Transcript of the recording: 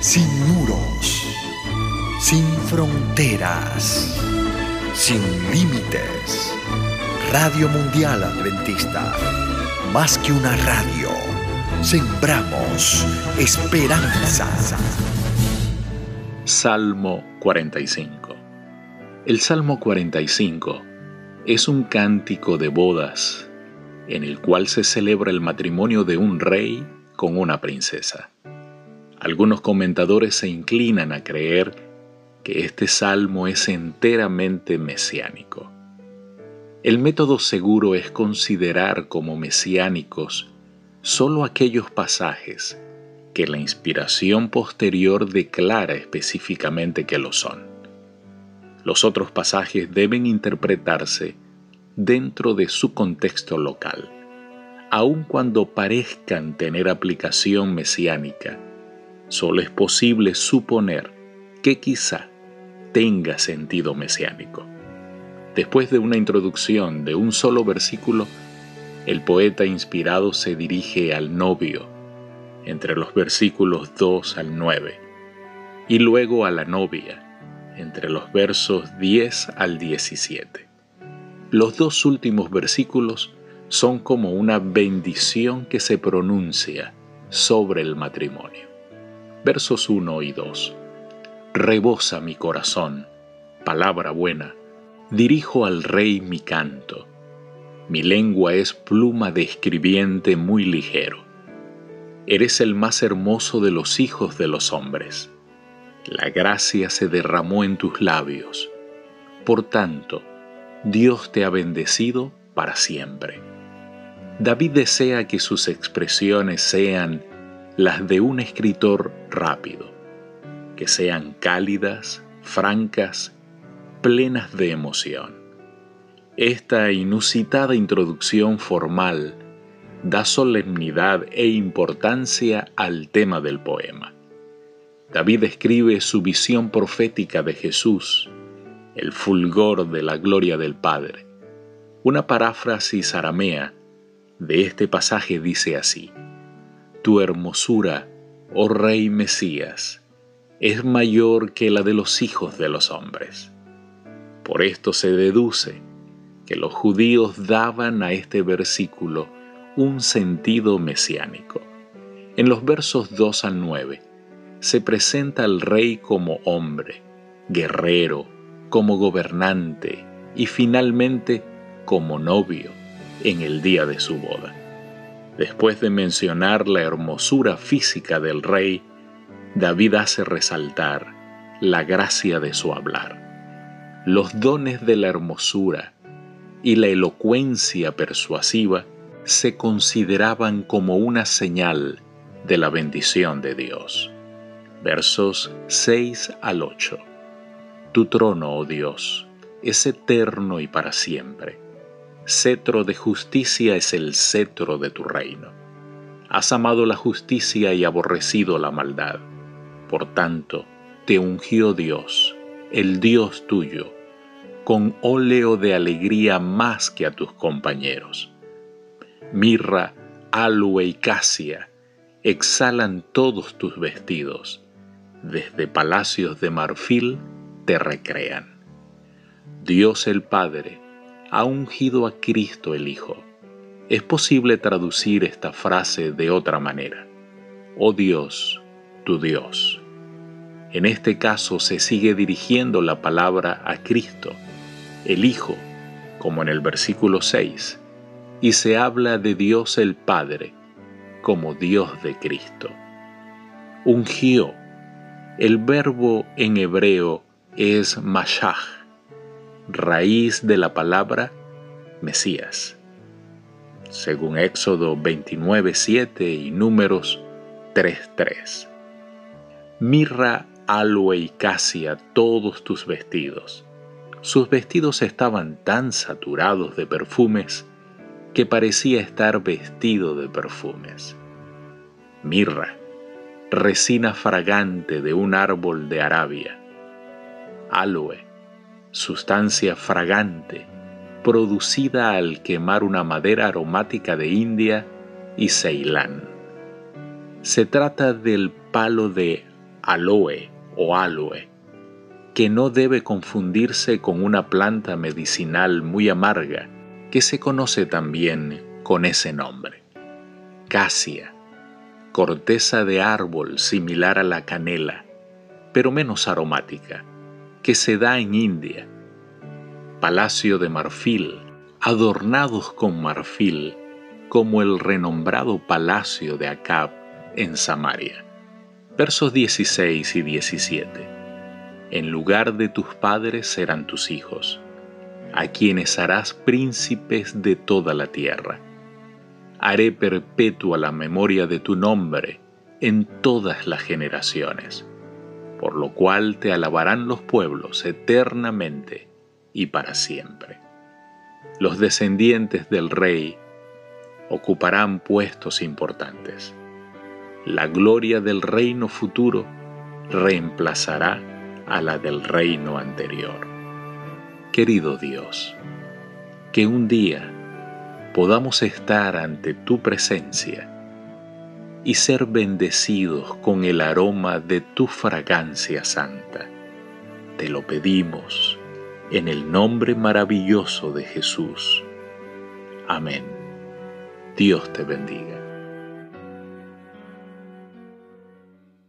sin muros, sin fronteras, sin límites. Radio Mundial Adventista, más que una radio, sembramos esperanza. Salmo 45 El Salmo 45 es un cántico de bodas en el cual se celebra el matrimonio de un rey con una princesa. Algunos comentadores se inclinan a creer que este salmo es enteramente mesiánico. El método seguro es considerar como mesiánicos solo aquellos pasajes que la inspiración posterior declara específicamente que lo son. Los otros pasajes deben interpretarse dentro de su contexto local, aun cuando parezcan tener aplicación mesiánica solo es posible suponer que quizá tenga sentido mesiánico. Después de una introducción de un solo versículo, el poeta inspirado se dirige al novio, entre los versículos 2 al 9, y luego a la novia, entre los versos 10 al 17. Los dos últimos versículos son como una bendición que se pronuncia sobre el matrimonio versos 1 y 2. Rebosa mi corazón, palabra buena, dirijo al rey mi canto. Mi lengua es pluma de escribiente muy ligero. Eres el más hermoso de los hijos de los hombres. La gracia se derramó en tus labios. Por tanto, Dios te ha bendecido para siempre. David desea que sus expresiones sean las de un escritor rápido, que sean cálidas, francas, plenas de emoción. Esta inusitada introducción formal da solemnidad e importancia al tema del poema. David escribe su visión profética de Jesús, el fulgor de la gloria del Padre. Una paráfrasis aramea de este pasaje dice así, tu hermosura, oh Rey Mesías, es mayor que la de los hijos de los hombres. Por esto se deduce que los judíos daban a este versículo un sentido mesiánico. En los versos 2 al 9 se presenta al rey como hombre, guerrero, como gobernante y finalmente como novio en el día de su boda. Después de mencionar la hermosura física del rey, David hace resaltar la gracia de su hablar. Los dones de la hermosura y la elocuencia persuasiva se consideraban como una señal de la bendición de Dios. Versos 6 al 8. Tu trono, oh Dios, es eterno y para siempre cetro de justicia es el cetro de tu reino. Has amado la justicia y aborrecido la maldad. Por tanto, te ungió Dios, el Dios tuyo, con óleo de alegría más que a tus compañeros. Mirra, aloe y casia exhalan todos tus vestidos, desde palacios de marfil te recrean. Dios el Padre, ha ungido a Cristo el Hijo. Es posible traducir esta frase de otra manera. Oh Dios, tu Dios. En este caso se sigue dirigiendo la palabra a Cristo, el Hijo, como en el versículo 6, y se habla de Dios el Padre como Dios de Cristo. Ungió. El verbo en hebreo es mashach, raíz de la palabra Mesías. Según Éxodo 29.7 y Números 3.3. Mirra, aloe y casia todos tus vestidos. Sus vestidos estaban tan saturados de perfumes que parecía estar vestido de perfumes. Mirra, resina fragante de un árbol de Arabia. Aloe, sustancia fragante producida al quemar una madera aromática de India y Ceilán. Se trata del palo de aloe o aloe, que no debe confundirse con una planta medicinal muy amarga que se conoce también con ese nombre. Casia, corteza de árbol similar a la canela, pero menos aromática, que se da en India. Palacio de marfil, adornados con marfil, como el renombrado palacio de Acab en Samaria. Versos 16 y 17. En lugar de tus padres serán tus hijos, a quienes harás príncipes de toda la tierra. Haré perpetua la memoria de tu nombre en todas las generaciones, por lo cual te alabarán los pueblos eternamente y para siempre. Los descendientes del rey ocuparán puestos importantes la gloria del reino futuro reemplazará a la del reino anterior. Querido Dios, que un día podamos estar ante tu presencia y ser bendecidos con el aroma de tu fragancia santa. Te lo pedimos en el nombre maravilloso de Jesús. Amén. Dios te bendiga.